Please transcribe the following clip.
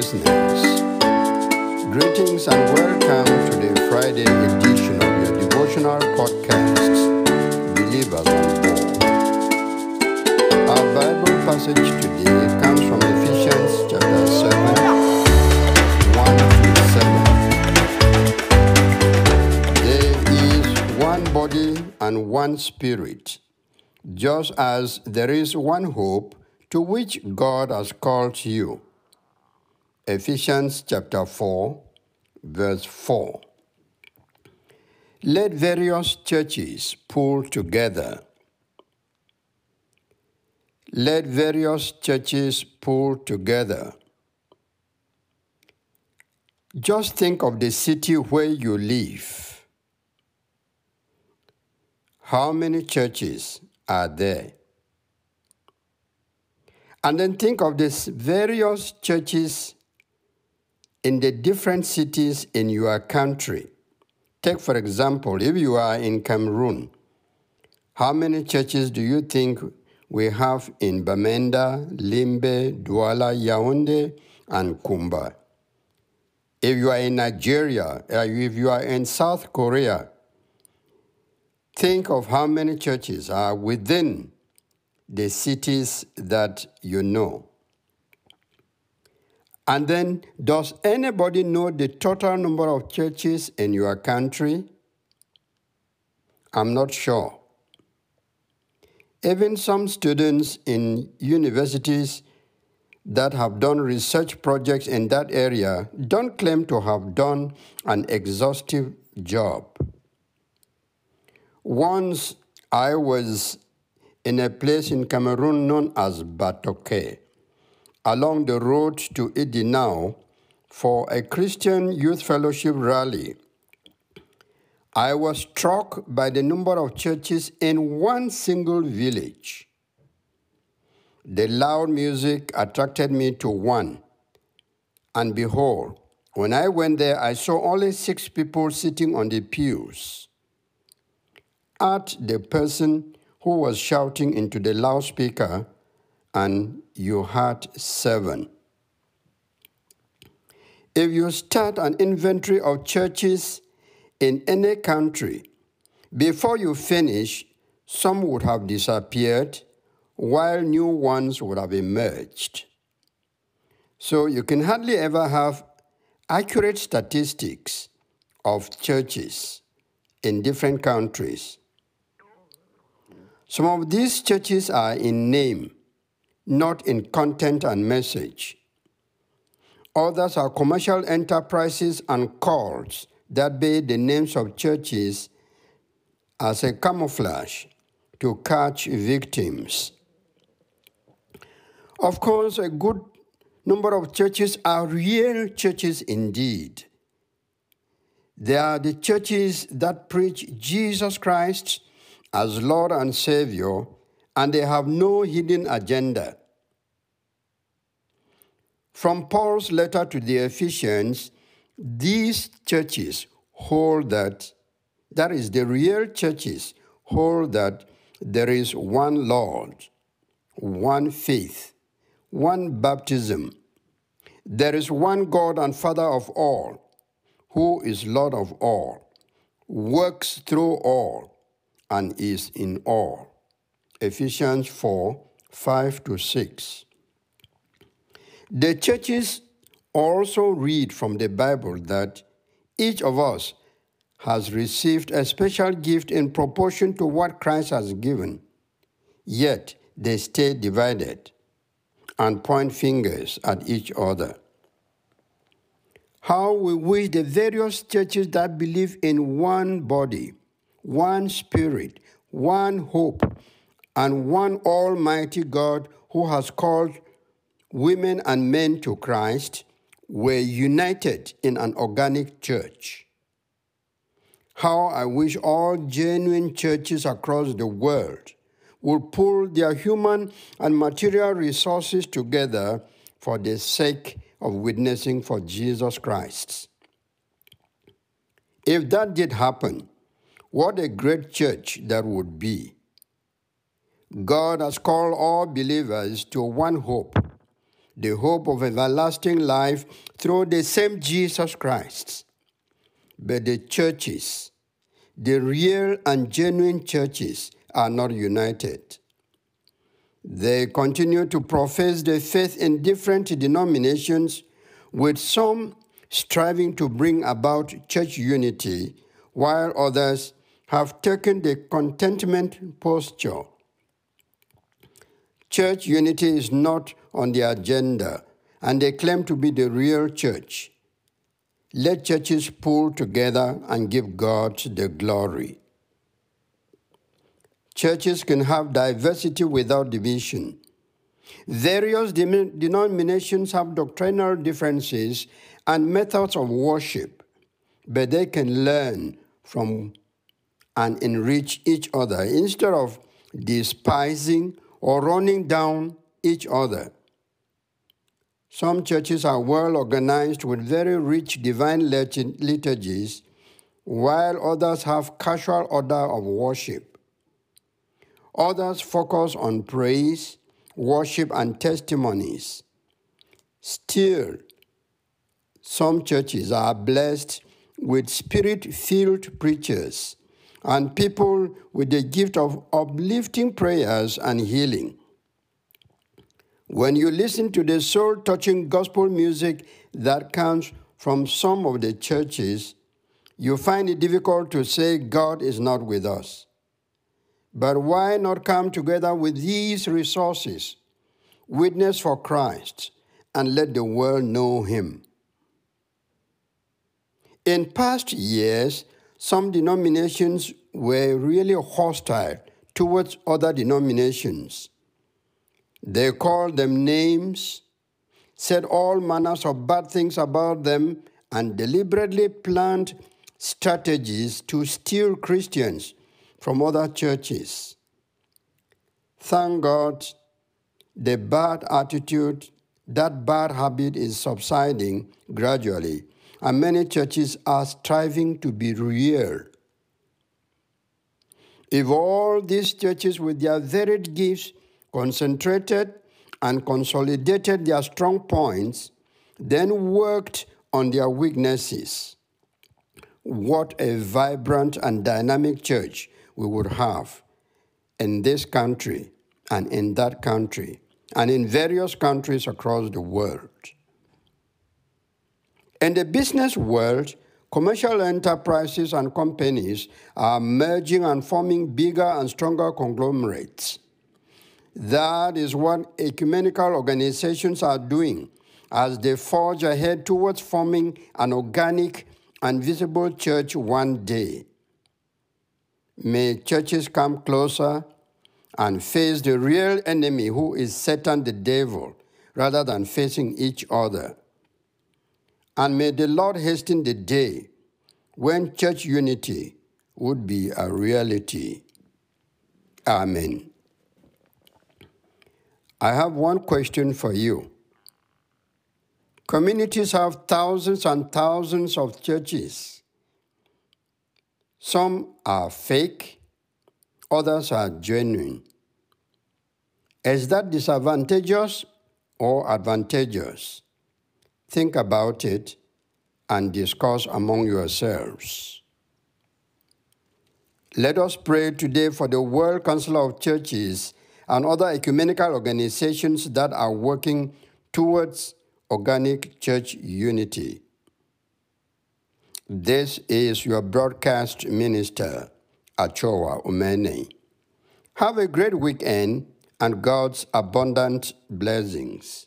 listeners. Greetings and welcome to the Friday edition of your devotional podcast, Believers on Board. Our Bible passage today comes from Ephesians chapter 7, 1 to 7. There is one body and one spirit, just as there is one hope to which God has called you. Ephesians chapter 4, verse 4. Let various churches pull together. Let various churches pull together. Just think of the city where you live. How many churches are there? And then think of these various churches in the different cities in your country. Take, for example, if you are in Cameroon, how many churches do you think we have in Bamenda, Limbe, Douala, Yaoundé, and Kumba? If you are in Nigeria, uh, if you are in South Korea, think of how many churches are within the cities that you know. And then, does anybody know the total number of churches in your country? I'm not sure. Even some students in universities that have done research projects in that area don't claim to have done an exhaustive job. Once I was in a place in Cameroon known as Batoke, along the road to Idenau for a Christian youth fellowship rally. I was struck by the number of churches in one single village. The loud music attracted me to one, and behold, when I went there, I saw only six people sitting on the pews. At the person who was shouting into the loudspeaker, and you had seven. If you start an inventory of churches in any country, before you finish, some would have disappeared while new ones would have emerged. So you can hardly ever have accurate statistics of churches in different countries. Some of these churches are in name, not in content and message. Others are commercial enterprises and cults that bear the names of churches as a camouflage to catch victims. Of course, a good number of churches are real churches indeed. They are the churches that preach Jesus Christ as Lord and Savior, and they have no hidden agenda. From Paul's letter to the Ephesians, these churches hold that, that is, the real churches hold that there is one Lord, one faith, one baptism. There is one God and Father of all, who is Lord of all, works through all, and is in all. Ephesians 4 5 to 6. The churches also read from the Bible that each of us has received a special gift in proportion to what Christ has given, yet they stay divided and point fingers at each other. How we wish the various churches that believe in one body, one spirit, one hope, and one almighty God who has called women and men to Christ were united in an organic church. How I wish all genuine churches across the world would pull their human and material resources together for the sake of witnessing for Jesus Christ. If that did happen, what a great church that would be. God has called all believers to one hope the hope of everlasting life through the same Jesus Christ. But the churches, the real and genuine churches, are not united. They continue to profess their faith in different denominations, with some striving to bring about church unity, while others have taken the contentment posture. Church unity is not on the agenda, and they claim to be the real church. Let churches pull together and give God the glory. Churches can have diversity without division. Various denominations have doctrinal differences and methods of worship, but they can learn from and enrich each other instead of despising or running down each other. Some churches are well organized with very rich divine liturgies, while others have casual order of worship. Others focus on praise, worship, and testimonies. Still, some churches are blessed with spirit filled preachers and people with the gift of uplifting prayers and healing. When you listen to the soul touching gospel music that comes from some of the churches, you find it difficult to say God is not with us. But why not come together with these resources, witness for Christ, and let the world know Him? In past years, some denominations were really hostile towards other denominations. They called them names, said all manners of bad things about them, and deliberately planned strategies to steal Christians from other churches. Thank God, the bad attitude, that bad habit is subsiding gradually, and many churches are striving to be real. If all these churches with their varied gifts concentrated and consolidated their strong points, then worked on their weaknesses, what a vibrant and dynamic church we would have in this country and in that country and in various countries across the world. In the business world, commercial enterprises and companies are merging and forming bigger and stronger conglomerates. That is what ecumenical organizations are doing as they forge ahead towards forming an organic and visible church one day. May churches come closer and face the real enemy who is Satan the devil rather than facing each other. And may the Lord hasten the day when church unity would be a reality. Amen. I have one question for you. Communities have thousands and thousands of churches. Some are fake, others are genuine. Is that disadvantageous or advantageous? Think about it and discuss among yourselves. Let us pray today for the World Council of Churches and other ecumenical organizations that are working towards organic church unity. This is your broadcast minister, Achoa Umene. Have a great weekend and God's abundant blessings.